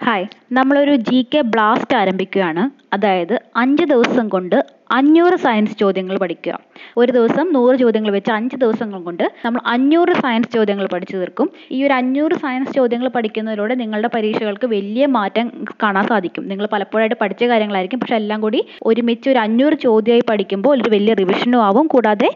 Hi നമ്മളൊരു G K blast ആരംഭിക്കുകയാണ്. അതായത് അഞ്ച് ദിവസം കൊണ്ട് അഞ്ഞൂറ് സയൻസ് ചോദ്യങ്ങൾ പഠിക്കുക. ഒരു ദിവസം നൂറ് ചോദ്യങ്ങൾ വെച്ച് അഞ്ച് ദിവസങ്ങൾ കൊണ്ട് നമ്മൾ അഞ്ഞൂറ് സയൻസ് ചോദ്യങ്ങൾ പഠിച്ചു തീർക്കും. ഈ ഒരു അഞ്ഞൂറ് സയൻസ് ചോദ്യങ്ങൾ പഠിക്കുന്നതിലൂടെ നിങ്ങളുടെ പരീക്ഷകൾക്ക് വലിയ മാറ്റം കാണാൻ സാധിക്കും. നിങ്ങൾ പലപ്പോഴായിട്ട് പഠിച്ച കാര്യങ്ങളായിരിക്കും പക്ഷെ എല്ലാം കൂടി ഒരുമിച്ച് ഒരു അഞ്ഞൂറ് ചോദ്യമായി പഠിക്കുമ്പോൾ ഒരു വലിയ റിവിഷനും ആവും. കൂടാതെ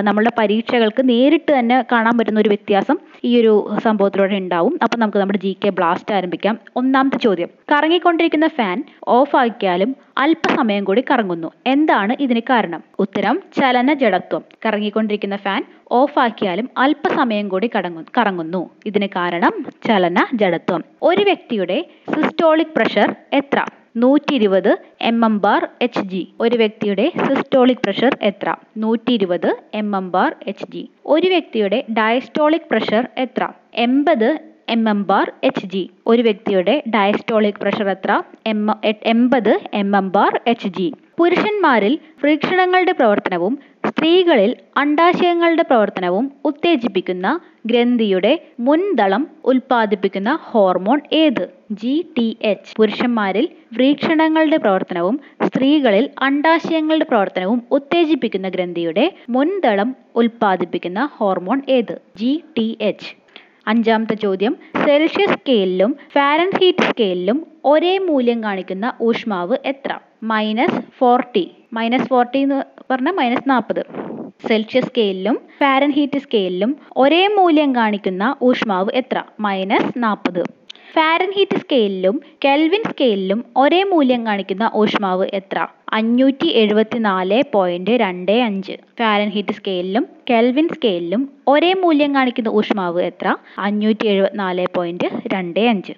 നമ്മളുടെ പരീക്ഷകൾക്ക് നേരിട്ട് തന്നെ കാണാൻ പറ്റുന്ന ഒരു വ്യത്യാസം ഈ ഒരു സംഭവത്തിലൂടെ ഉണ്ടാവും. അപ്പം നമുക്ക് നമ്മുടെ ജി കെ ബ്ലാസ്റ്റ് ആരംഭിക്കാം. ഒന്നാമത്തെ ചോദ്യം. കറങ്ങിക്കൊണ്ടിരിക്കുന്ന ഫാൻ ഓഫ് ആക്കിയാലും അല്പസമയം കൂടി കറങ്ങുന്നു. എന്താണ് ഇതിന് കാരണം? ഉത്തരം ചലന ജഡത്വം. കറങ്ങിക്കൊണ്ടിരിക്കുന്ന ഫാൻ ഓഫാക്കിയാലും അല്പസമയം കൂടി കടങ്ങു കറങ്ങുന്നു. ഇതിന് കാരണം ചലന ജഡത്വം. ഒരു വ്യക്തിയുടെ സിസ്റ്റോളിക് പ്രഷർ എത്ര? നൂറ്റി ഇരുപത് M M bar H G. ഒരു വ്യക്തിയുടെ സിസ്റ്റോളിക് പ്രഷർ എത്ര? നൂറ്റി ഇരുപത് M M bar H G. ഒരു വ്യക്തിയുടെ ഡയസ്റ്റോളിക് പ്രഷർ എത്ര? എൺപത് M M bar H G. ഒരു വ്യക്തിയുടെ ഡയസ്റ്റോളിക് പ്രഷർ എത്ര? എം എൺപത് M M bar H G. പുരുഷന്മാരിൽ വൃക്ഷണങ്ങളുടെ പ്രവർത്തനവും സ്ത്രീകളിൽ അണ്ടാശയങ്ങളുടെ പ്രവർത്തനവും ഉത്തേജിപ്പിക്കുന്ന ഗ്രന്ഥിയുടെ മുൻതളം ഉൽപ്പാദിപ്പിക്കുന്ന ഹോർമോൺ ഏത്? ജി ടി എച്ച് പുരുഷന്മാരിൽ വൃക്ഷണങ്ങളുടെ പ്രവർത്തനവും സ്ത്രീകളിൽ അണ്ടാശയങ്ങളുടെ പ്രവർത്തനവും ഉത്തേജിപ്പിക്കുന്ന ഗ്രന്ഥിയുടെ മുൻതളം ഉൽപ്പാദിപ്പിക്കുന്ന ഹോർമോൺ ഏത്? ജി ടി എച്ച് അഞ്ചാമത്തെ ചോദ്യം. സെൽഷ്യസ് സ്കെയിലിലും ഫാരൻഹീറ്റ് സ്കെയിലിലും ഒരേ മൂല്യം കാണിക്കുന്ന ഊഷ്മാവ് എത്ര? മൈനസ് ഫോർട്ടി മൈനസ് ഫോർട്ടി എന്ന് പറഞ്ഞാൽ മൈനസ് നാൽപ്പത് സെൽഷ്യസ് സ്കെയിലിലും ഫാരൻഹീറ്റ് സ്കെയിലിലും ഒരേ മൂല്യം കാണിക്കുന്ന ഊഷ്മാവ് എത്ര? മൈനസ് നാൽപ്പത് ഫാരൻഹീറ്റ് സ്കെയിലിലും കെൽവിൻ സ്കെയിലിലും ഒരേ മൂല്യം കാണിക്കുന്ന ഊഷ്മാവ് എത്ര? അഞ്ഞൂറ്റി എഴുപത്തി നാല് പോയിന്റ് രണ്ട് അഞ്ച്. ഫാരൻഹീറ്റ് സ്കെയിലിലും കെൽവിൻ സ്കെയിലിലും ഒരേ മൂല്യം കാണിക്കുന്ന ഊഷ്മാവ് എത്ര? അഞ്ഞൂറ്റി എഴുപത്തിനാല് പോയിന്റ് രണ്ട് അഞ്ച്.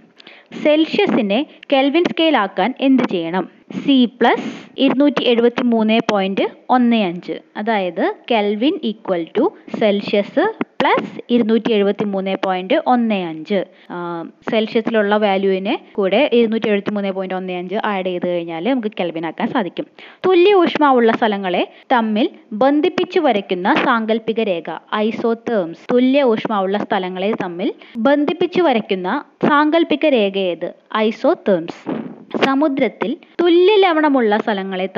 സെൽഷ്യസിനെ കെൽവിൻ സ്കെയിലാക്കാൻ എന്ത് ചെയ്യണം? സി പ്ലസ് ഇരുന്നൂറ്റി എഴുപത്തി മൂന്ന് പോയിന്റ് ഒന്ന് അഞ്ച്. അതായത് kelvin equal to Celsius plus ഇരുന്നൂറ്റി എഴുപത്തി മൂന്ന് പോയിന്റ് ഒന്ന് അഞ്ച്. സെൽഷ്യസിലുള്ള വാല്യൂവിന് കൂടെ ഇരുന്നൂറ്റി എഴുപത്തി മൂന്ന് പോയിന്റ് ഒന്ന് അഞ്ച് ആഡ് ചെയ്ത് കഴിഞ്ഞാൽ നമുക്ക് കെൽവിനാക്കാൻ സാധിക്കും. തുല്യ ഊഷ്മാവുള്ള സ്ഥലങ്ങളെ തമ്മിൽ ബന്ധിപ്പിച്ചു വരയ്ക്കുന്ന സാങ്കല്പിക രേഖ ഐസോതേംസ് തുല്യ ഊഷ്മാവുള്ള സ്ഥലങ്ങളെ തമ്മിൽ ബന്ധിപ്പിച്ചു വരയ്ക്കുന്ന സാങ്കല്പിക രേഖ ഏത്? ഐസോതേംസ് സമുദ്രത്തിൽ തുല്യ ലവണമുള്ള സ്ഥലങ്ങളെ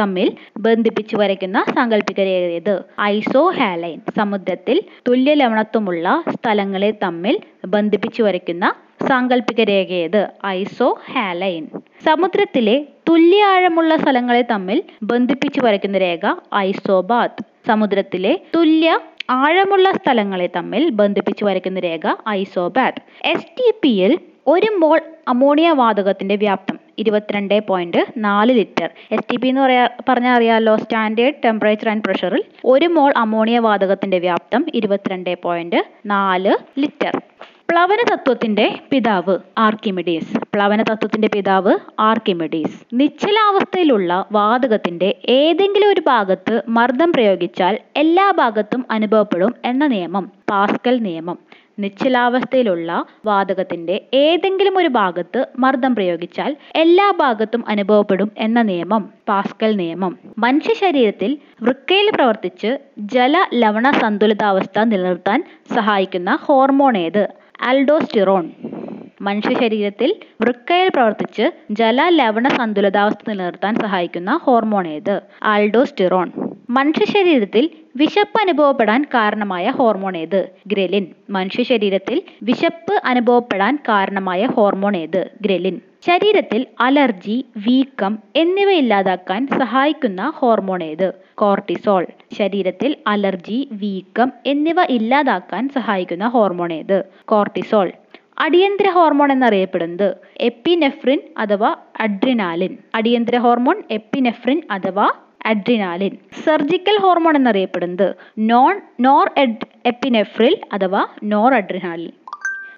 തമ്മിൽ ബന്ധിപ്പിച്ചു വരയ്ക്കുന്ന സാങ്കല്പിക രേഖ ഏത് ഐസോ ഹാലൈൻ സമുദ്രത്തിൽ തുല്യ ലവണത്വമുള്ള സ്ഥലങ്ങളെ തമ്മിൽ ബന്ധിപ്പിച്ചു വരയ്ക്കുന്ന സാങ്കല്പിക രേഖ ഏത് ഐസോ ഹാലൈൻ സമുദ്രത്തിലെ തുല്യ ആഴമുള്ള സ്ഥലങ്ങളെ തമ്മിൽ ബന്ധിപ്പിച്ചു വരയ്ക്കുന്ന രേഖ ഐസോബാത്ത്. സമുദ്രത്തിലെ തുല്യ ആഴമുള്ള സ്ഥലങ്ങളെ തമ്മിൽ ബന്ധിപ്പിച്ചു വരയ്ക്കുന്ന രേഖ ഐസോബാത്ത്. എസ് ടി പിയിൽ ഒരു മോൾ അമോണിയ വാതകത്തിന്റെ വ്യാപ്തം ഇരുപത്തിരണ്ട് പോയിന്റ് നാല് ലിറ്റർ. എസ് ടി പി എന്ന് പറയാ പറഞ്ഞാൽ അറിയാലോ സ്റ്റാൻഡേർഡ് ടെമ്പറേച്ചർ ആൻഡ് പ്രഷറിൽ ഒരു മോൾ അമോണിയ വാതകത്തിന്റെ വ്യാപ്തം ഇരുപത്തിരണ്ട് പോയിന്റ് നാല് ലിറ്റർ. പ്ലവന തത്വത്തിന്റെ പിതാവ് ആർക്കിമിഡീസ്. പ്ലവന തത്വത്തിന്റെ പിതാവ് ആർക്കിമിഡീസ്. നിശ്ചലാവസ്ഥയിലുള്ള വാതകത്തിന്റെ ഏതെങ്കിലും ഒരു ഭാഗത്ത് മർദ്ദം പ്രയോഗിച്ചാൽ എല്ലാ ഭാഗത്തും അനുഭവപ്പെടും എന്ന നിയമം പാസ്കൽ നിയമം. നിശ്ചലാവസ്ഥയിലുള്ള വാതകത്തിന്റെ ഏതെങ്കിലും ഒരു ഭാഗത്ത് മർദ്ദം പ്രയോഗിച്ചാൽ എല്ലാ ഭാഗത്തും അനുഭവപ്പെടും എന്ന നിയമം പാസ്കൽ നിയമം. മനുഷ്യ ശരീരത്തിൽ വൃക്കയിൽ പ്രവർത്തിച്ച് ജല ലവണ സന്തുലിതാവസ്ഥ നിലനിർത്താൻ സഹായിക്കുന്ന ഹോർമോൺ ഏത്? ആൽഡോസ്റ്റിറോൺ. മനുഷ്യ ശരീരത്തിൽ വൃക്കയിൽ പ്രവർത്തിച്ച് ജല ലവണ സന്തുലിതാവസ്ഥ നിലനിർത്താൻ സഹായിക്കുന്ന ഹോർമോൺ ഏത്? ആൽഡോസ്റ്റിറോൺ. മനുഷ്യ ശരീരത്തിൽ വിശപ്പ് അനുഭവപ്പെടാൻ കാരണമായ ഹോർമോൺ ഏത്? ഗ്രെലിൻ. മനുഷ്യ ശരീരത്തിൽ വിശപ്പ് അനുഭവപ്പെടാൻ കാരണമായ ഹോർമോൺ ഏത്? ഗ്രെലിൻ. ശരീരത്തിൽ അലർജി വീക്കം എന്നിവ ഇല്ലാതാക്കാൻ സഹായിക്കുന്ന ഹോർമോൺ ഏത്? കോർട്ടിസോൾ. ശരീരത്തിൽ അലർജി വീക്കം എന്നിവ ഇല്ലാതാക്കാൻ സഹായിക്കുന്ന ഹോർമോൺ ഏത്? കോർട്ടിസോൾ. അടിയന്തര ഹോർമോൺ എന്നറിയപ്പെടുന്നത് എപ്പിനെഫ്രിൻ അഥവാ അഡ്രിനാലിൻ. അടിയന്തര ഹോർമോൺ എപ്പിനെഫ്രിൻ അഥവാ അഡ്രിനാലിൻ സർജിക്കൽ ഹോർമോൺ എന്നറിയപ്പെടുന്നത് നോൺ നോർ എപ്പിനെഫ്രിൽ അഥവാ നോർ അഡ്രിനാലിൻ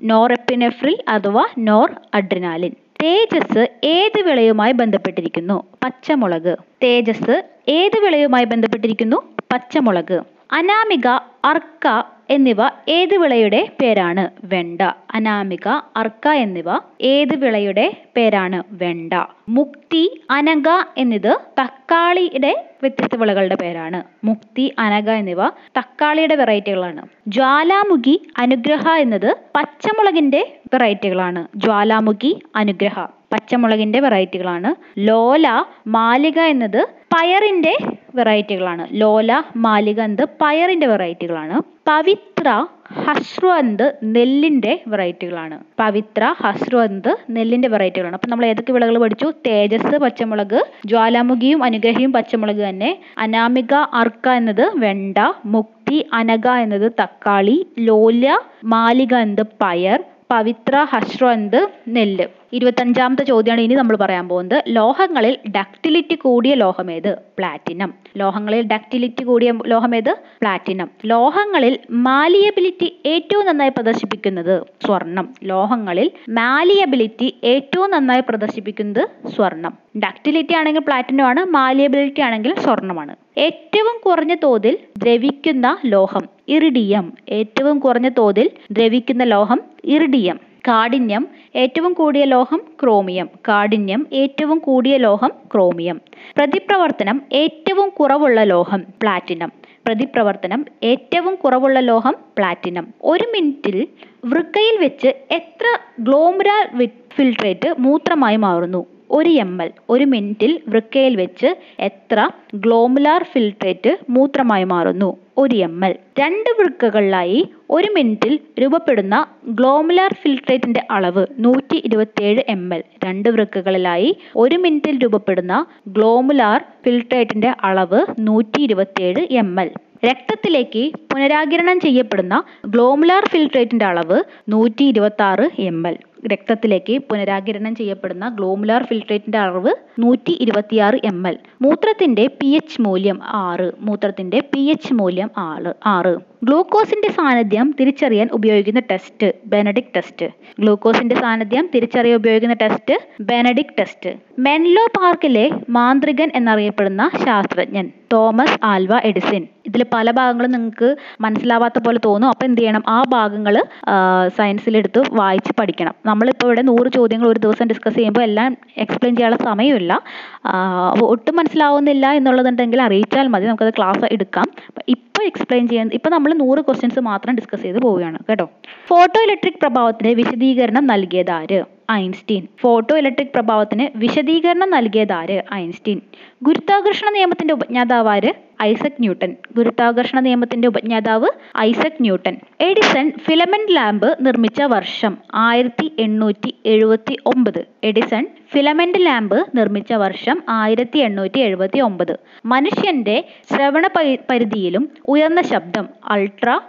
നോർ എപ്പിനെഫ്രിൽ അഥവാ നോർ അഡ്രിനാലിൻ തേജസ് ഏത് വിളയുമായി ബന്ധപ്പെട്ടിരിക്കുന്നു? പച്ചമുളക്. തേജസ് ഏത് വിളയുമായി ബന്ധപ്പെട്ടിരിക്കുന്നു? പച്ചമുളക്. അനാമിക അർക്ക എന്നിവ ഏത് വിളയുടെ പേരാണ്? വെണ്ട. അനാമിക അർക്ക എന്നിവ ഏത് വിളയുടെ പേരാണ്? വെണ്ട. മുക്തി അനക എന്നിത് തക്കാളിയുടെ വ്യത്യസ്ത വിളകളുടെ പേരാണ്. മുക്തി അനക എന്നിവ തക്കാളിയുടെ വെറൈറ്റികളാണ്. ജ്വാലാമുഖി അനുഗ്രഹ എന്നത് പച്ചമുളകിന്റെ വെറൈറ്റികളാണ്. ജ്വാലാമുഖി അനുഗ്രഹ പച്ചമുളകിന്റെ വെറൈറ്റികളാണ്. ലോല മാലിക എന്നത് പയറിന്റെ വെറൈറ്റികളാണ്. ലോല മാലിക പയറിന്റെ വെറൈറ്റികളാണ്. പവിത്ര ഹസ്രു നെല്ലിന്റെ വെറൈറ്റികളാണ്. പവിത്ര ഹസ്രു നെല്ലിന്റെ വെറൈറ്റികളാണ്. അപ്പം നമ്മൾ ഏതൊക്കെ വിളകൾ പഠിച്ചു? തേജസ് പച്ചമുളക് ജ്വാലാമുഖിയും അനുഗ്രഹിയും പച്ചമുളക് തന്നെ. അനാമിക അർക്ക എന്നത് വെണ്ട മുക്തി അനക എന്നത് തക്കാളി ലോല മാലിക എന്നത് പയർ പവിത്ര ഹശ്രന്ത് നെല്ല്. ഇരുപത്തഞ്ചാമത്തെ ചോദ്യമാണ് ഇനി നമ്മൾ പറയാൻ പോകുന്നത്. ലോഹങ്ങളിൽ ഡക്റ്റിലിറ്റി കൂടിയ ലോഹമേത് പ്ലാറ്റിനം ലോഹങ്ങളിൽ ഡക്റ്റിലിറ്റി കൂടിയ ലോഹമേത് പ്ലാറ്റിനം ലോഹങ്ങളിൽ മാലിയബിലിറ്റി ഏറ്റവും നന്നായി പ്രദർശിപ്പിക്കുന്നത് സ്വർണം ലോഹങ്ങളിൽ മാലിയബിലിറ്റി ഏറ്റവും നന്നായി പ്രദർശിപ്പിക്കുന്നത് സ്വർണം ഡക്റ്റിലിറ്റി ആണെങ്കിൽ പ്ലാറ്റിനം ആണ് മാലിയബിലിറ്റി ആണെങ്കിൽ സ്വർണമാണ് ഏറ്റവും കുറഞ്ഞ തോതിൽ ദ്രവിക്കുന്ന ലോഹം ഇറിഡിയം ഏറ്റവും കുറഞ്ഞ തോതിൽ ദ്രവിക്കുന്ന ലോഹം ഇറിഡിയം. കാഠിന്യം ഏറ്റവും കൂടിയ ലോഹം ക്രോമിയം. കാഠിന്യം ഏറ്റവും കൂടിയ ലോഹം ക്രോമിയം. പ്രതിപ്രവർത്തനം ഏറ്റവും കുറവുള്ള ലോഹം പ്ലാറ്റിനം. പ്രതിപ്രവർത്തനം ഏറ്റവും കുറവുള്ള ലോഹം പ്ലാറ്റിനം. ഒരു മിനിറ്റിൽ വൃക്കയിൽ വെച്ച് എത്ര ഗ്ലോമുരാൽ ഫിൽട്രേറ്റ് മൂത്രമായി മാറുന്നു? ഒരു എം എൽ ഒരു മിനിറ്റിൽ വൃക്കയിൽ വെച്ച് എത്ര ഗ്ലോമുലാർ ഫിൽട്രേറ്റ് മൂത്രമായി മാറുന്നു? ഒരു എം എൽ. രണ്ട് വൃക്കകളിലായി ഒരു മിനിറ്റിൽ രൂപപ്പെടുന്ന ഗ്ലോമുലാർ ഫിൽട്രേറ്റിന്റെ അളവ് നൂറ്റി ഇരുപത്തിയേഴ് എം എൽ. രണ്ട് വൃക്കകളിലായി ഒരു മിനിറ്റിൽ രൂപപ്പെടുന്ന ഗ്ലോമുലാർ ഫിൽട്രേറ്റിന്റെ അളവ് നൂറ്റി ഇരുപത്തിയേഴ് എം എൽ. രക്തത്തിലേക്ക് പുനരാകിരണം ചെയ്യപ്പെടുന്ന ഗ്ലോമുലാർ ഫിൽട്രേറ്റിന്റെ അളവ് നൂറ്റി ഇരുപത്തി ആറ് എം എൽ. രക്തത്തിലേക്ക് പുനരാകിരണം ചെയ്യപ്പെടുന്ന ഗ്ലോമുലാർ ഫിൽട്രേറ്റിന്റെ അളവ് നൂറ്റി ഇരുപത്തിയാറ് എം എൽ. മൂത്രത്തിന്റെ പി എച്ച് മൂല്യം ആറ്. മൂത്രത്തിന്റെ പി എച്ച് മൂല്യം ആറ് ആറ്. ഗ്ലൂക്കോസിന്റെ സാന്നിധ്യം തിരിച്ചറിയാൻ ഉപയോഗിക്കുന്ന ടെസ്റ്റ് ബെനഡിക് ടെസ്റ്റ്. ഗ്ലൂക്കോസിന്റെ സാന്നിധ്യം തിരിച്ചറിയാൻ ഉപയോഗിക്കുന്ന ടെസ്റ്റ് ബെനഡിക് ടെസ്റ്റ്. മെൻലോ പാർക്കിലെ മാന്ത്രികൻ എന്നറിയപ്പെടുന്ന ശാസ്ത്രജ്ഞൻ തോമസ് ആൽവ എഡിസൺ ഇതിൽ പല ഭാഗങ്ങളും നിങ്ങൾക്ക് മനസ്സിലാവാത്ത പോലെ തോന്നും. അപ്പോൾ എന്ത് ചെയ്യണം? ആ ഭാഗങ്ങൾ സയൻസിലെടുത്ത് വായിച്ച് പഠിക്കണം. നമ്മളിപ്പോൾ ഇവിടെ നൂറ് ചോദ്യങ്ങൾ ഒരു ദിവസം ഡിസ്കസ് ചെയ്യുമ്പോൾ എല്ലാം എക്സ്പ്ലെയിൻ ചെയ്യാനുള്ള സമയമില്ല. ഒട്ടും മനസ്സിലാവുന്നില്ല എന്നുള്ളതുണ്ടെങ്കിൽ അറിയിച്ചാൽ മതി. നമുക്കത് ക്ലാസ് എടുക്കാം. ഇപ്പോൾ എക്സ്പ്ലെയിൻ ചെയ്യാൻ ഇപ്പോൾ നമ്മൾ നൂറ് ക്വസ്റ്റ്യൻസ് മാത്രം ഡിസ്കസ് ചെയ്ത് പോവുകയാണ്. കേട്ടോ? ഫോട്ടോ ഇലക്ട്രിക് പ്രഭാവത്തിന് വിശദീകരണം നൽകിയതാര്? ഐൻസ്റ്റീൻ. ഫോട്ടോ ഇലക്ട്രിക് പ്രഭാവത്തിന് വിശദീകരണം നൽകിയതാര്? ഐൻസ്റ്റീൻ. ഗുരുത്വാകർഷണ നിയമത്തിന്റെ ഉപജ്ഞാതാവാര് ഐസക് ന്യൂട്ടൻ. ഗുരുത്വാകർഷണ നിയമത്തിന്റെ ഉപജ്ഞാതാവ് Isaac Newton. Edison filament lamp നിർമ്മിച്ച വർഷം ആയിരത്തി എണ്ണൂറ്റി എഴുപത്തി ഒമ്പത് എഡിസൺ ഫിലമെന്റ് ലാമ്പ് നിർമ്മിച്ച വർഷം ആയിരത്തി എണ്ണൂറ്റി എഴുപത്തി ഒമ്പത് മനുഷ്യന്റെ ശ്രവണ പരി- പരിധിയിലും ഉയർന്ന ശബ്ദം അൾട്രാ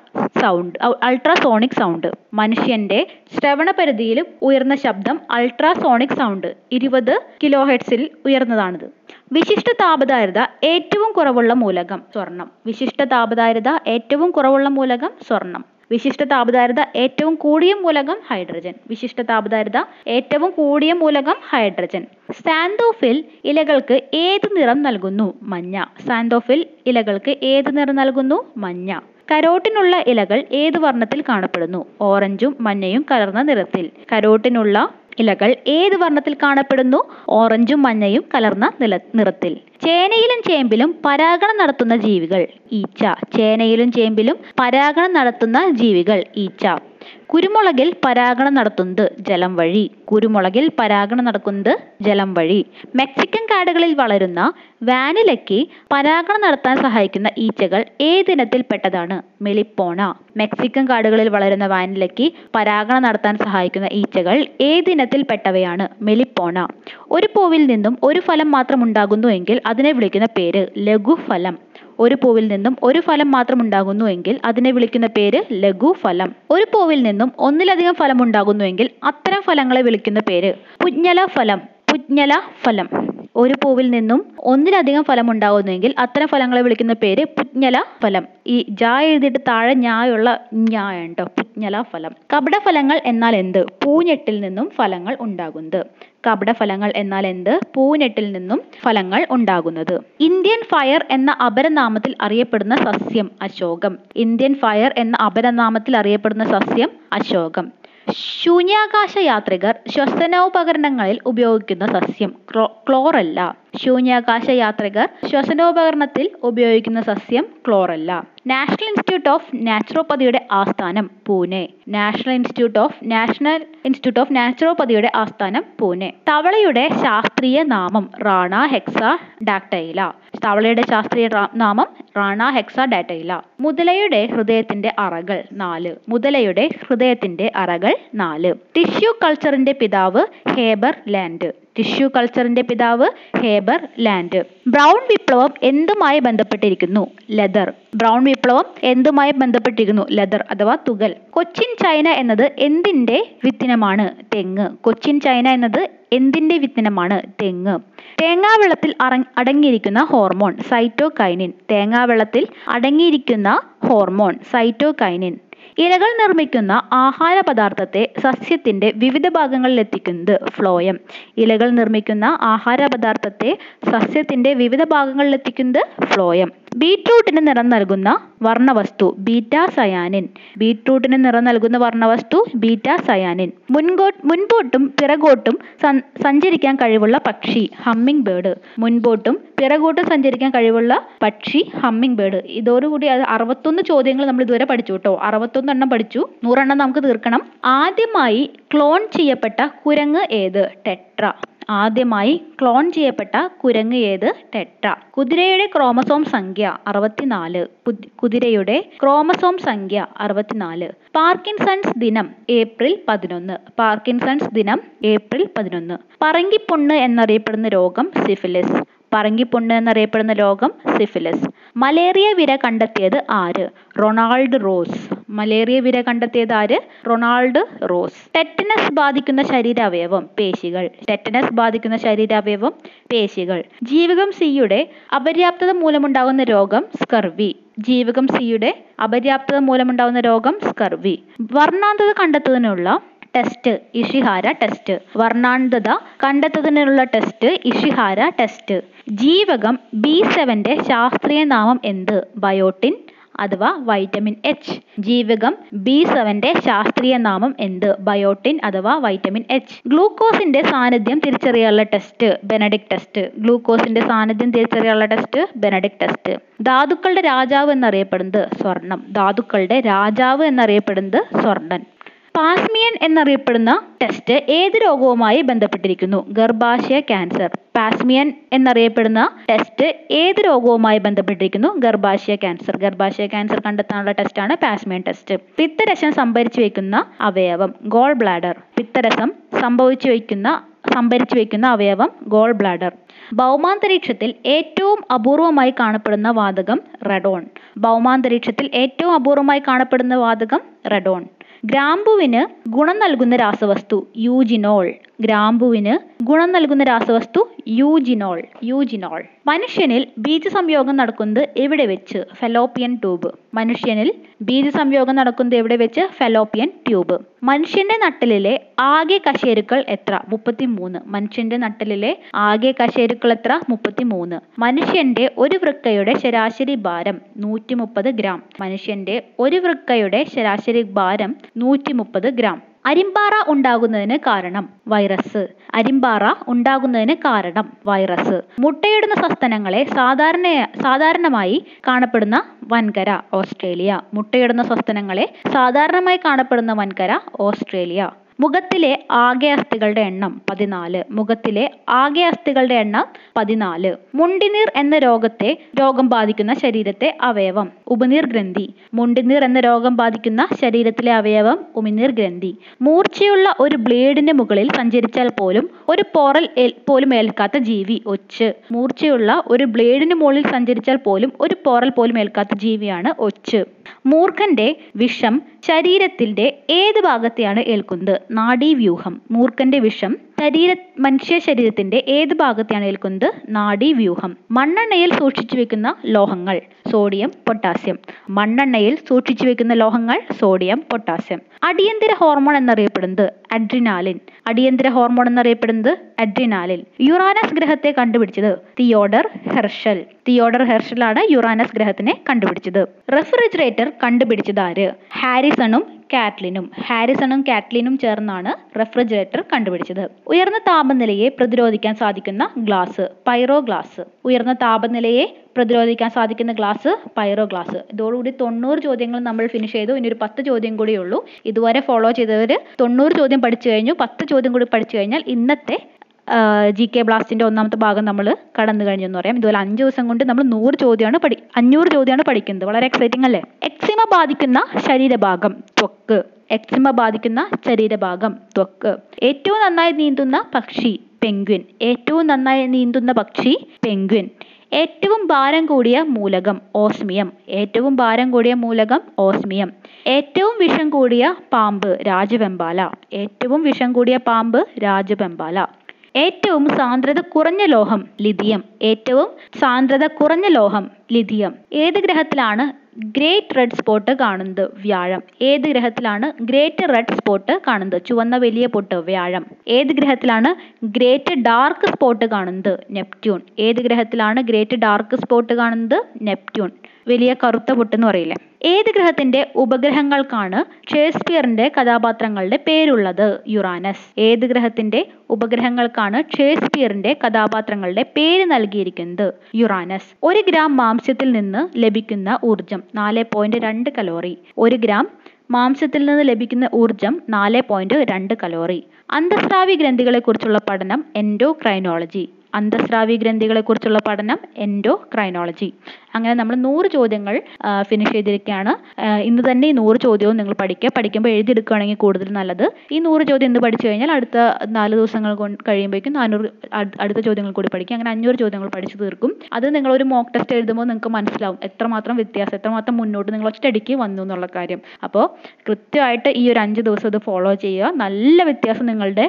സൗണ്ട് അൾട്രാസോണിക് സൗണ്ട്. മനുഷ്യന്റെ ശ്രവണ പരിധിയിലും ഉയർന്ന ശബ്ദം അൾട്രാസോണിക് സൗണ്ട്. ഇരുപത് കിലോ ഹെഡ്സിൽ ഉയർന്നതാണിത്. വിശിഷ്ട താപധാരിത ഏറ്റവും കുറവുള്ള മൂലകം സ്വർണം. വിശിഷ്ട താപധാരിത ഏറ്റവും കുറവുള്ള മൂലകം സ്വർണം. വിശിഷ്ട താപധാരിത ഏറ്റവും കൂടിയ മൂലകം ഹൈഡ്രജൻ. വിശിഷ്ട താപധാരിത ഏറ്റവും കൂടിയ മൂലകം ഹൈഡ്രജൻ. സാന്തോഫിൽ ഇലകൾക്ക് ഏത് നിറം നൽകുന്നു? മഞ്ഞ. സാന്തോഫിൽ ഇലകൾക്ക് ഏത് നിറം നൽകുന്നു? മഞ്ഞ. കരോട്ടിനുള്ള ഇലകൾ ഏത് വർണത്തിൽ കാണപ്പെടുന്നു? ഓറഞ്ചും മഞ്ഞയും കലർന്ന നിറത്തിൽ. കരോട്ടിനുള്ള ഇലകൾ ഏത് വർണത്തിൽ കാണപ്പെടുന്നു? ഓറഞ്ചും മഞ്ഞയും കലർന്ന നില നിറത്തിൽ. ചേനയിലും ചേമ്പിലും പരാഗണം നടത്തുന്ന ജീവികൾ. ഈച്ച. ചേനയിലും ചേമ്പിലും പരാഗണം നടത്തുന്ന ജീവികൾ. ഈച്ച. കുരുമുളകിൽ പരാഗണം നടത്തുന്നത് ജലം വഴി. കുരുമുളകിൽ പരാഗണം നടക്കുന്നത് ജലം വഴി. മെക്സിക്കൻ കാടുകളിൽ വളരുന്ന വാനിലയ്ക്ക് പരാഗണം നടത്താൻ സഹായിക്കുന്ന ഈച്ചകൾ ഏതിനത്തിൽപ്പെട്ടതാണ് മെലിപ്പോണ. മെക്സിക്കൻ കാടുകളിൽ വളരുന്ന വാനിലയ്ക്ക് പരാഗണം നടത്താൻ സഹായിക്കുന്ന ഈച്ചകൾ ഏതിനത്തിൽപ്പെട്ടവയാണ് മെലിപ്പോണ. ഒരു പൂവിൽ നിന്നും ഒരു ഫലം മാത്രം ഉണ്ടാകുന്നു എങ്കിൽ അതിനെ വിളിക്കുന്ന പേര് ലഘുഫലം. ഒരു പൂവിൽ നിന്നും ഒരു ഫലം മാത്രം ഉണ്ടാകുന്നു എങ്കിൽ അതിനെ വിളിക്കുന്ന പേര് ലഘുഫലം ഒരു പൂവിൽ നിന്നും ഒന്നിലധികം ഫലം ഉണ്ടാകുന്നുവെങ്കിൽ അത്തരം ഫലങ്ങളെ വിളിക്കുന്ന പേര് പുജ്ഞല ഫലം. പുജ്ഞല ഫലം. ഒരു പൂവിൽ നിന്നും ഒന്നിലധികം ഫലം ഉണ്ടാകുന്നുവെങ്കിൽ അത്തരം ഫലങ്ങളെ വിളിക്കുന്ന പേര് പുജ്ഞല ഫലം. ഈ ജാ എഴുതിയിട്ട് താഴെ ഞായുള്ള ഞായ ഉണ്ടോ? അജ്ഞലാഫലം കപടഫലങ്ങൾ എന്നാൽ എന്ത്? പൂഞ്ഞെട്ടിൽ നിന്നും ഫലങ്ങൾ ഉണ്ടാകുന്നത്. കപടഫലങ്ങൾ എന്നാൽ എന്ത്? പൂഞ്ഞെട്ടിൽ നിന്നും ഫലങ്ങൾ ഉണ്ടാകുന്നത്. ഇന്ത്യൻ ഫയർ എന്ന അപരനാമത്തിൽ അറിയപ്പെടുന്ന സസ്യം അശോകം. ഇന്ത്യൻ ഫയർ എന്ന അപരനാമത്തിൽ അറിയപ്പെടുന്ന സസ്യം അശോകം. ശൂന്യാകാശ യാത്രികർ ശ്വസനോപകരണങ്ങളിൽ ഉപയോഗിക്കുന്ന സസ്യം ക്ലോ ക്ലോറല്ല. ശൂന്യാകാശ യാത്രികർ ശ്വസനോപകരണത്തിൽ ഉപയോഗിക്കുന്ന സസ്യം ക്ലോറല്ല. നാഷണൽ ഇൻസ്റ്റിറ്റ്യൂട്ട് ഓഫ് നാച്ചുറോപ്പതിയുടെ ആസ്ഥാനം Pune. National institute of national institute of നാച്ചുറോപ്പതിയുടെ ആസ്ഥാനം പൂനെ. തവളയുടെ ശാസ്ത്രീയ നാമം റാണ ഹെക്സ ഡാക്ടൈല. തവളയുടെ ശാസ്ത്രീയ നാമം റാണ ഹെക്സ ഡാറ്റൈല മുതലയുടെ ഹൃദയത്തിന്റെ അറകൾ നാല്. മുതലയുടെ ഹൃദയത്തിന്റെ അറകൾ നാല്. ടിഷ്യൂ കൾച്ചറിന്റെ പിതാവ് ഹേബർ ലാൻഡ്. ടിഷ്യൂ കൾച്ചറിന്റെ പിതാവ് ഹേബർ ലാൻഡ്. ബ്രൗൺ വിപ്ലവം എന്തുമായി ബന്ധപ്പെട്ടിരിക്കുന്നു? ലെതർ. ബ്രൗൺ വിപ്ലവം എന്തുമായി ബന്ധപ്പെട്ടിരിക്കുന്നു? ലെതർ അഥവാ തുകൽ. കൊച്ചിൻ ചൈന എന്നത് എന്തിന്റെ വിത്തിനമാണ്? തെങ്ങ്. കൊച്ചിൻ ചൈന എന്നത് എന്തിന്റെ വിത്തിനമാണ്? തെങ്ങ്. തേങ്ങാവെള്ളത്തിൽ അടങ്ങിയിരിക്കുന്ന ഹോർമോൺ സൈറ്റോകൈനിൻ. തേങ്ങാവെള്ളത്തിൽ അടങ്ങിയിരിക്കുന്ന ഹോർമോൺ സൈറ്റോകൈനിൻ. ഇലകൾ നിർമ്മിക്കുന്ന ആഹാര പദാർത്ഥത്തെ സസ്യത്തിന്റെ വിവിധ ഭാഗങ്ങളിൽ എത്തിക്കുന്നത് ഫ്ലോയം. ഇലകൾ നിർമ്മിക്കുന്ന ആഹാര പദാർത്ഥത്തെ സസ്യത്തിന്റെ വിവിധ ഭാഗങ്ങളിൽ എത്തിക്കുന്നത് ഫ്ലോയം. ബീട്രൂട്ടിന് നിറം നൽകുന്ന വർണവസ്തു ബീറ്റാ സയാനിൻ ബീറ്റ്റൂട്ടിന് നിറം നൽകുന്ന വർണവസ്തു ബീറ്റാ സയാനിൻ മുൻകോ മുൻപോട്ടും പിറകോട്ടും സഞ്ചരിക്കാൻ കഴിവുള്ള പക്ഷി ഹമ്മിങ് ബേർഡ്. മുൻപോട്ടും പിറകോട്ടും സഞ്ചരിക്കാൻ കഴിവുള്ള പക്ഷി ഹമ്മിങ് ബേർഡ്. ഇതോടുകൂടി അറുപത്തൊന്ന് ചോദ്യങ്ങൾ നമ്മൾ ഇതുവരെ പഠിച്ചു കേട്ടോ. അറുപത്തൊന്ന് എണ്ണം പഠിച്ചു. നൂറെണ്ണം നമുക്ക് തീർക്കണം. ആദ്യമായി ക്ലോൺ ചെയ്യപ്പെട്ട കുരങ്ങ് ഏത്? ടെട്ര. ആദ്യമായി ക്ലോൺ ചെയ്യപ്പെട്ട കുരങ്ങ് ഏത്? ടെട്ര കുതിരയുടെ ക്രോമസോം സംഖ്യ അറുപത്തിനാല്. കുതി- കുതിരയുടെ ക്രോമസോം സംഖ്യ അറുപത്തിനാല്. പാർക്കിൻസൺസ് ദിനം ഏപ്രിൽ പതിനൊന്ന്. പാർക്കിൻസൺസ് ദിനം ഏപ്രിൽ പതിനൊന്ന്. പറങ്കിപ്പുണ്ണ് എന്നറിയപ്പെടുന്ന രോഗം സിഫിലിസ്. പറങ്കിപ്പുണ്ണ് എന്നറിയപ്പെടുന്ന രോഗം സിഫിലിസ്. മലേറിയ വിര കണ്ടെത്തിയത് ആര്? Ronald rose. മലേറിയ വിര കണ്ടെത്തിയത് ആര്? Ronald rose. ടെറ്റനസ് ബാധിക്കുന്ന ശരീരാവയവം പേശികൾ. ടെറ്റനസ് ബാധിക്കുന്ന ശരീരാവയവം പേശികൾ. ജീവകം സിയുടെ അപര്യാപ്തത മൂലമുണ്ടാകുന്ന രോഗം സ്കർവി. ജീവകം സിയുടെ അപര്യാപ്തത മൂലമുണ്ടാകുന്ന രോഗം സ്കർവി. വർണാന്തത കണ്ടെത്തുന്നതിനുള്ള ടെസ്റ്റ് ഇഷിഹാര ടെസ്റ്റ് വർണാന്തത കണ്ടെത്തുന്നതിനുള്ള ടെസ്റ്റ് ഇഷിഹാര ടെസ്റ്റ് ജീവകം ബി സെവന്റെ ശാസ്ത്രീയ നാമം എന്ത്? ബയോട്ടിൻ അഥവാ വൈറ്റമിൻ എച്ച് ജീവകം ബി സെവന്റെ ശാസ്ത്രീയ നാമം എന്ത്? ബയോട്ടിൻ അഥവാ വൈറ്റമിൻ എച്ച് ഗ്ലൂക്കോസിന്റെ സാന്നിധ്യം തിരിച്ചറിയാനുള്ള ടെസ്റ്റ് ബെനഡിക് ടെസ്റ്റ് ഗ്ലൂക്കോസിന്റെ സാന്നിധ്യം തിരിച്ചറിയാനുള്ള ടെസ്റ്റ് ബെനഡിക് ടെസ്റ്റ് ധാതുക്കളുടെ രാജാവ് എന്നറിയപ്പെടുന്നത് സ്വർണം. ധാതുക്കളുടെ രാജാവ് എന്നറിയപ്പെടുന്നത് സ്വർണൻ. പാസ്മിയൻ എന്നറിയപ്പെടുന്ന ടെസ്റ്റ് ഏത് രോഗവുമായി ബന്ധപ്പെട്ടിരിക്കുന്നു? ഗർഭാശയ ക്യാൻസർ പാസ്മിയൻ എന്നറിയപ്പെടുന്ന ടെസ്റ്റ് ഏത് രോഗവുമായി ബന്ധപ്പെട്ടിരിക്കുന്നു? ഗർഭാശയ ക്യാൻസർ ഗർഭാശയ ക്യാൻസർ കണ്ടെത്താനുള്ള ടെസ്റ്റാണ് പാസ്മിയൻ ടെസ്റ്റ് പിത്തരസം സംഭരിച്ചു വയ്ക്കുന്ന അവയവം ഗോൾ ബ്ലാഡർ പിത്തരസം സംഭവിച്ചു വയ്ക്കുന്ന സംഭരിച്ചു വയ്ക്കുന്ന അവയവം ഗോൾ ബ്ലാഡർ ഭൗമാന്തരീക്ഷത്തിൽ ഏറ്റവും അപൂർവമായി കാണപ്പെടുന്ന വാതകം റെഡോൺ ഭൗമാന്തരീക്ഷത്തിൽ ഏറ്റവും അപൂർവമായി കാണപ്പെടുന്ന വാതകം റെഡോൺ ഗ്രാമ്പുവിന് ഗുണം നൽകുന്ന രാസവസ്തു യൂജിനോൾ. ഗ്രാമ്പുവിന് ഗുണം നൽകുന്ന രാസവസ്തു യൂജിനോൾ യൂജിനോൾ. മനുഷ്യനിൽ ബീജ സംയോഗം നടക്കുന്നത് എവിടെ വെച്ച്? Fallopian tube. മനുഷ്യനിൽ ബീജ സംയോഗം നടക്കുന്നത് എവിടെ വെച്ച്? Fallopian tube. മനുഷ്യന്റെ നട്ടലിലെ ആകെ കശേരുക്കൾ എത്ര? മുപ്പത്തി മൂന്ന് മനുഷ്യന്റെ നട്ടലിലെ ആകെ കശേരുക്കൾ എത്ര? മുപ്പത്തി മൂന്ന് മനുഷ്യന്റെ ഒരു വൃക്കയുടെ ശരാശരി ഭാരം നൂറ്റി മുപ്പത് ഗ്രാം. മനുഷ്യന്റെ ഒരു വൃക്കയുടെ ശരാശരി ഭാരം നൂറ്റി മുപ്പത് ഗ്രാം. അരിമ്പാറ ഉണ്ടാകുന്നതിന് കാരണം വൈറസ്. അരിമ്പാറ ഉണ്ടാകുന്നതിന് കാരണം വൈറസ്. മുട്ടയിടുന്ന സസ്തനങ്ങളെ സാധാരണ സാധാരണമായി കാണപ്പെടുന്ന വൻകര ഓസ്ട്രേലിയ. മുട്ടയിടുന്ന സസ്തനങ്ങളെ സാധാരണമായി കാണപ്പെടുന്ന വൻകര ഓസ്ട്രേലിയ. മുഖത്തിലെ ആകെ അസ്ഥികളുടെ എണ്ണം പതിനാല്. മുഖത്തിലെ ആകെ അസ്ഥികളുടെ എണ്ണം പതിനാല്. മുണ്ടിനീർ എന്ന രോഗത്തെ രോഗം ബാധിക്കുന്ന ശരീരത്തെ അവയവം ഉപനീർ ഗ്രന്ഥി. മുണ്ടിനീർ എന്ന രോഗം ബാധിക്കുന്ന ശരീരത്തിലെ അവയവം ഉമിനീർ ഗ്രന്ഥി. മൂർച്ചയുള്ള ഒരു ബ്ലേഡിന് മുകളിൽ സഞ്ചരിച്ചാൽ പോലും ഒരു പോറൽ പോലും ഏൽക്കാത്ത ജീവി ഒച്ച്. മൂർച്ചയുള്ള ഒരു ബ്ലേഡിന് മുകളിൽ സഞ്ചരിച്ചാൽ പോലും ഒരു പോറൽ പോലും ഏൽക്കാത്ത ജീവിയാണ് ഒച്ച്. മൂർഖന്റെ വിഷം ശരീരത്തിന്റെ ഏത് ഭാഗത്തെയാണ് ഏൽക്കുന്നത്? നാഡീവ്യൂഹം. മൂർഖന്റെ വിഷം ശരീര മനുഷ്യ ശരീരത്തിന്റെ ഏത് ഭാഗത്തെയാണ് ഏൽക്കുന്നത്? നാഡീവ്യൂഹം മണ്ണെണ്ണയിൽ സൂക്ഷിച്ചു വെക്കുന്ന ലോഹങ്ങൾ സോഡിയം പൊട്ടാസ്യം. മണ്ണെണ്ണയിൽ സൂക്ഷിച്ചു വെക്കുന്ന ലോഹങ്ങൾ സോഡിയം പൊട്ടാസ്യം. അടിയന്തര ഹോർമോൺ എന്നറിയപ്പെടുന്നത് അഡ്രിനാലിൻ. അടിയന്തര ഹോർമോൺ എന്നറിയപ്പെടുന്നത് അഡ്രിനാലിൻ. യുറാനസ് ഗ്രഹത്തെ കണ്ടുപിടിച്ചത് തിയോഡർ ഹെർഷൽ. തിയോഡർ ഹെർഷലാണ് യുറാനസ് ഗ്രഹത്തിനെ കണ്ടുപിടിച്ചത്. റെഫ്രിജറേറ്റർ കണ്ടുപിടിച്ചത് ആര്? ഹാരിസണും കാറ്റ്ലിനും ഹാരിസണും കാറ്റ്ലിനും ചേർന്നാണ് റെഫ്രിജറേറ്റർ കണ്ടുപിടിച്ചത്. ഉയർന്ന താപനിലയെ പ്രതിരോധിക്കാൻ സാധിക്കുന്ന ഗ്ലാസ് പൈറോ ഗ്ലാസ്. ഉയർന്ന താപനിലയെ പ്രതിരോധിക്കാൻ സാധിക്കുന്ന ഗ്ലാസ് പൈറോ ഗ്ലാസ്. ഇതോടുകൂടി തൊണ്ണൂറ് ചോദ്യങ്ങൾ നമ്മൾ ഫിനിഷ് ചെയ്തു. ഇനി ഒരു പത്ത് ചോദ്യം കൂടിയേ ഉള്ളൂ. ഇതുവരെ ഫോളോ ചെയ്തവർ തൊണ്ണൂറ് ചോദ്യം പഠിച്ചു കഴിഞ്ഞു. പത്ത് ചോദ്യം കൂടി പഠിച്ചു കഴിഞ്ഞാൽ ഇന്നത്തെ ജി കെ ബ്ലാസ്റ്റിന്റെ ഒന്നാമത്തെ ഭാഗം നമ്മൾ കടന്നു കഴിഞ്ഞു എന്ന് പറയാം. ഇതുപോലെ അഞ്ച് ദിവസം കൊണ്ട് നമ്മൾ നൂറ് ചോദ്യമാണ് പഠി അഞ്ഞൂറ് ചോദ്യമാണ് പഠിക്കുന്നത്. വളരെ എക്സൈറ്റിംഗ് അല്ലേ? എക്സിമ ബാധിക്കുന്ന ശരീരഭാഗം ത്വക്ക്. എക്സിമ ബാധിക്കുന്ന ശരീരഭാഗം ത്വക്ക്. ഏറ്റവും നന്നായി നീന്തുന്ന പക്ഷി പെൻഗ്വിൻ ഏറ്റവും നന്നായി നീന്തുന്ന പക്ഷി പെൻഗ്വിൻ ഏറ്റവും ഭാരം കൂടിയ മൂലകം ഓസ്മിയം. ഏറ്റവും ഭാരം കൂടിയ മൂലകം ഓസ്മിയം. ഏറ്റവും വിഷം കൂടിയ പാമ്പ് രാജവെമ്പാല. ഏറ്റവും വിഷം കൂടിയ പാമ്പ് രാജവെമ്പാല. ഏറ്റവും സാന്ദ്രത കുറഞ്ഞ ലോഹം ലിഥിയം. ഏറ്റവും സാന്ദ്രത കുറഞ്ഞ ലോഹം ലിഥിയം. ഏത് ഗ്രഹത്തിലാണ് ഗ്രേറ്റ് റെഡ് സ്പോട്ട് കാണുന്നത്? വ്യാഴം. ഏത് ഗ്രഹത്തിലാണ് ഗ്രേറ്റ് റെഡ് സ്പോട്ട് കാണുന്നത്? ചുവന്ന വലിയ പൊട്ട് വ്യാഴം. ഏത് ഗ്രഹത്തിലാണ് ഗ്രേറ്റ് ഡാർക്ക് സ്പോട്ട് കാണുന്നത്? നെപ്റ്റ്യൂൺ. ഏത് ഗ്രഹത്തിലാണ് ഗ്രേറ്റ് ഡാർക്ക് സ്പോട്ട് കാണുന്നത്? നെപ്റ്റ്യൂൺ. വലിയ കറുത്ത പൊട്ടെന്ന് പറയില്ലേ? ഏത് ഗ്രഹത്തിന്റെ ഉപഗ്രഹങ്ങൾക്കാണ് ഷേക്സ്പിയറിന്റെ കഥാപാത്രങ്ങളുടെ പേരുള്ളത് യുറാനസ്? ഏത് ഗ്രഹത്തിന്റെ ഉപഗ്രഹങ്ങൾക്കാണ് ഷേക്സ്പിയറിന്റെ കഥാപാത്രങ്ങളുടെ പേര് നൽകിയിരിക്കുന്നത് യുറാനസ്? ഒരു ഗ്രാം മാംസ്യത്തിൽ നിന്ന് ലഭിക്കുന്ന ഊർജം നാല് പോയിന്റ് രണ്ട് കലോറി. ഒരു ഗ്രാം മാംസത്തിൽ നിന്ന് ലഭിക്കുന്ന ഊർജം നാല് പോയിന്റ് രണ്ട് കലോറി. അന്തസ്രാവി ഗ്രന്ഥികളെക്കുറിച്ചുള്ള പഠനം എൻഡോക്രൈനോളജി. അന്തസ്രാവി ഗ്രന്ഥികളെക്കുറിച്ചുള്ള പഠനം എൻഡോക്രൈനോളജി അങ്ങനെ നമ്മൾ നൂറ് ചോദ്യങ്ങൾ ഫിനിഷ് ചെയ്തിരിക്കുകയാണ്. ഇന്ന് തന്നെ ഈ നൂറ് ചോദ്യവും നിങ്ങൾ പഠിക്കുക. പഠിക്കുമ്പോൾ എഴുതിയെടുക്കുകയാണെങ്കിൽ കൂടുതൽ നല്ലത്. ഈ നൂറ് ചോദ്യം ഇന്ന് പഠിച്ചു കഴിഞ്ഞാൽ അടുത്ത നാല് ദിവസങ്ങൾ കൊണ്ട് കഴിയുമ്പോഴേക്കും നാനൂറ് അടുത്ത ചോദ്യങ്ങൾ കൂടി പഠിക്കുക. അങ്ങനെ അഞ്ഞൂറ് ചോദ്യങ്ങൾ പഠിച്ചു തീർക്കും. അത് ഒരു മോക്ക് ടെസ്റ്റ് എഴുതുമ്പോൾ നിങ്ങൾക്ക് മനസ്സിലാവും എത്രമാത്രം വ്യത്യാസം എത്രമാത്രം മുന്നോട്ട് നിങ്ങൾ ഒറ്റയടിക്ക് വന്നു എന്നുള്ള കാര്യം. അപ്പോൾ കൃത്യമായിട്ട് ഈ ഒരു അഞ്ച് ദിവസം ഇത് ഫോളോ ചെയ്യുക. നല്ല വ്യത്യാസം നിങ്ങളുടെ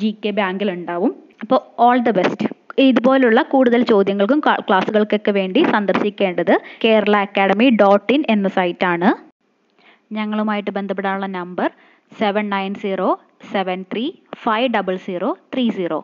ജി കെ ബാങ്കിൽ ഉണ്ടാവും. അപ്പോൾ ഓൾ ദ ബെസ്റ്റ് ഇതുപോലുള്ള കൂടുതൽ ചോദ്യങ്ങൾക്കും ക്ലാസ്സുകൾക്കൊക്കെ വേണ്ടി സന്ദർശിക്കേണ്ടത് കേരള അക്കാഡമി ഡോട്ട് ഇൻ എന്ന സൈറ്റാണ് ഞങ്ങളുമായിട്ട് ബന്ധപ്പെടാനുള്ള number seven nine zero seven three five double zero three zero